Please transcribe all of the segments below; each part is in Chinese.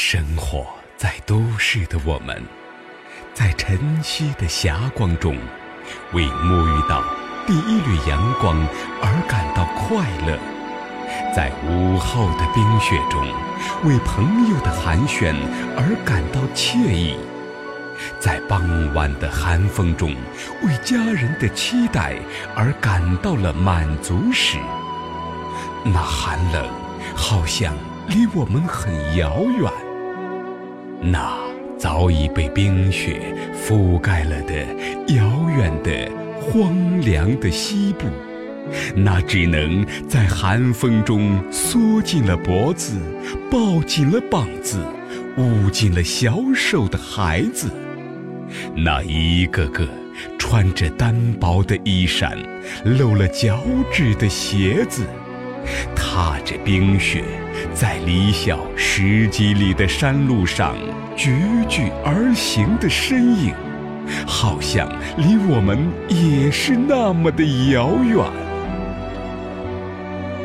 生活在都市的我们，在晨曦的霞光中，为沐浴到第一缕阳光而感到快乐；在午后的冰雪中，为朋友的寒暄而感到惬意；在傍晚的寒风中，为家人的期待而感到了满足时，那寒冷好像离我们很遥远。那早已被冰雪覆盖了的遥远的荒凉的西部，那只能在寒风中缩紧了脖子、抱紧了膀子、捂紧了小手的孩子，那一个个穿着单薄的衣衫、露了脚趾的鞋子，踏着冰雪。在离校十几里的山路上，踽踽而行的身影，好像离我们也是那么的遥远。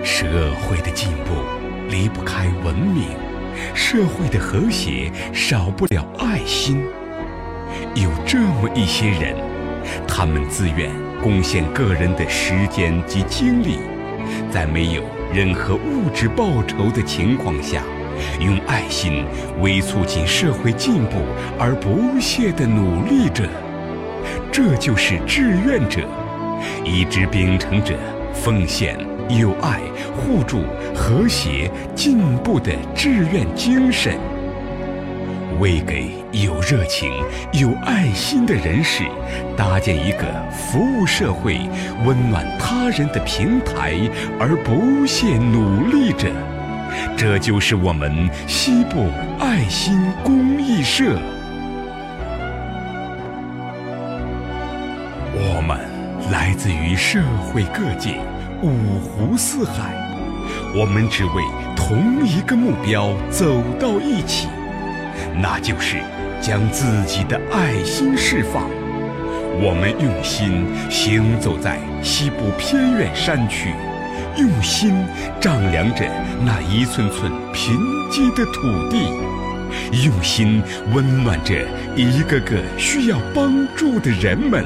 社会的进步离不开文明，社会的和谐少不了爱心。有这么一些人，他们自愿贡献个人的时间及精力，在没有。任何物质报酬的情况下，用爱心为促进社会进步而不懈地努力着，这就是志愿者，一直秉承着奉献、友爱、互助、和谐、进步的志愿精神。为给有热情、有爱心的人士搭建一个服务社会、温暖他人的平台而不懈努力着，这就是我们西部爱心公益社。我们来自于社会各界，五湖四海，我们只为同一个目标走到一起。那就是将自己的爱心释放。我们用心行走在西部偏远山区，用心丈量着那一寸寸贫瘠的土地，用心温暖着一个个需要帮助的人们，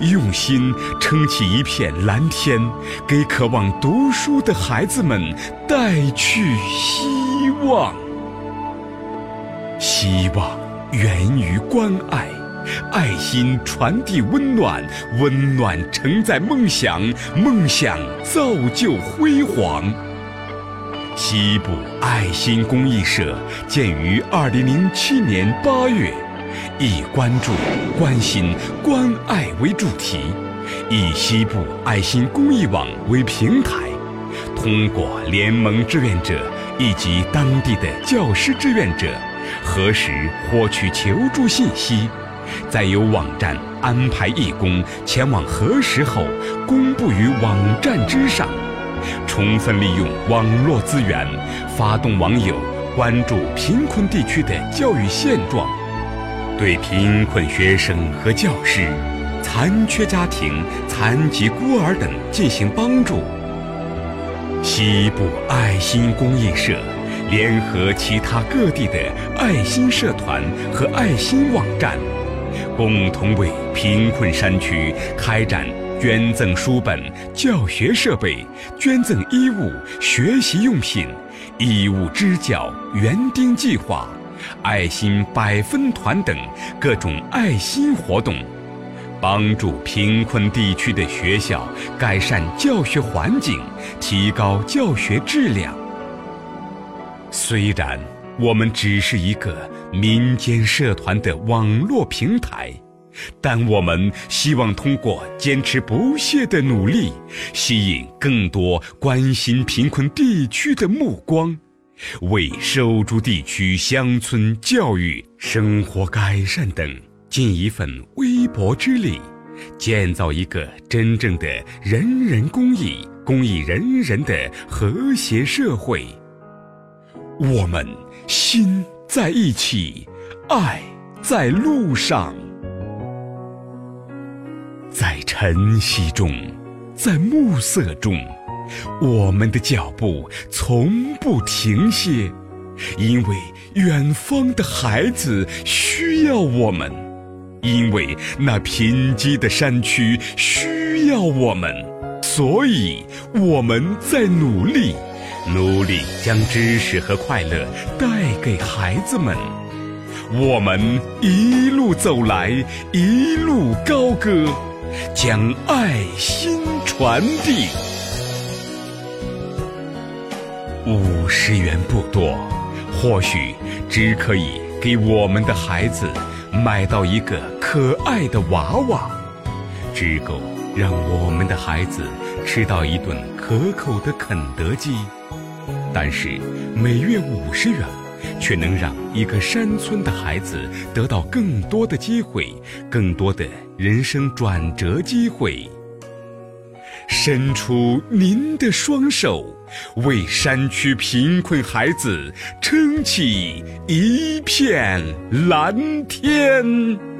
用心撑起一片蓝天，给渴望读书的孩子们带去希望。希望源于关爱，爱心传递温暖，温暖承载梦想，梦想造就辉煌。西部爱心公益社建于二零零七年八月，以关注、关心、关爱为主题，以西部爱心公益网为平台，通过联盟志愿者以及当地的教师志愿者。何时获取求助信息，再由网站安排义工前往核实后公布于网站之上，充分利用网络资源，发动网友关注贫困地区的教育现状，对贫困学生和教师、残缺家庭、残疾孤儿等进行帮助。西部爱心公益社。联合其他各地的爱心社团和爱心网站，共同为贫困山区开展捐赠书本、教学设备、捐赠衣物、学习用品、义务支教园丁计划、爱心百分团等各种爱心活动，帮助贫困地区的学校改善教学环境，提高教学质量。虽然我们只是一个民间社团的网络平台，但我们希望通过坚持不懈的努力，吸引更多关心贫困地区的目光，为受助地区乡村教育、生活改善等尽一份微薄之力，建造一个真正的人人公益、公益人人的和谐社会。我们心在一起，爱在路上，在晨曦中，在暮色中，我们的脚步从不停歇，因为远方的孩子需要我们，因为那贫瘠的山区需要我们，所以我们在努力，努力将知识和快乐带给孩子们。我们一路走来，一路高歌，将爱心传递。五十元不多，或许只可以给我们的孩子买到一个可爱的娃娃，只够让我们的孩子吃到一顿可口的肯德基。但是每月五十元。却能让一个山村的孩子得到更多的机会，更多的人生转折机会。伸出您的双手，为山区贫困孩子撑起一片蓝天。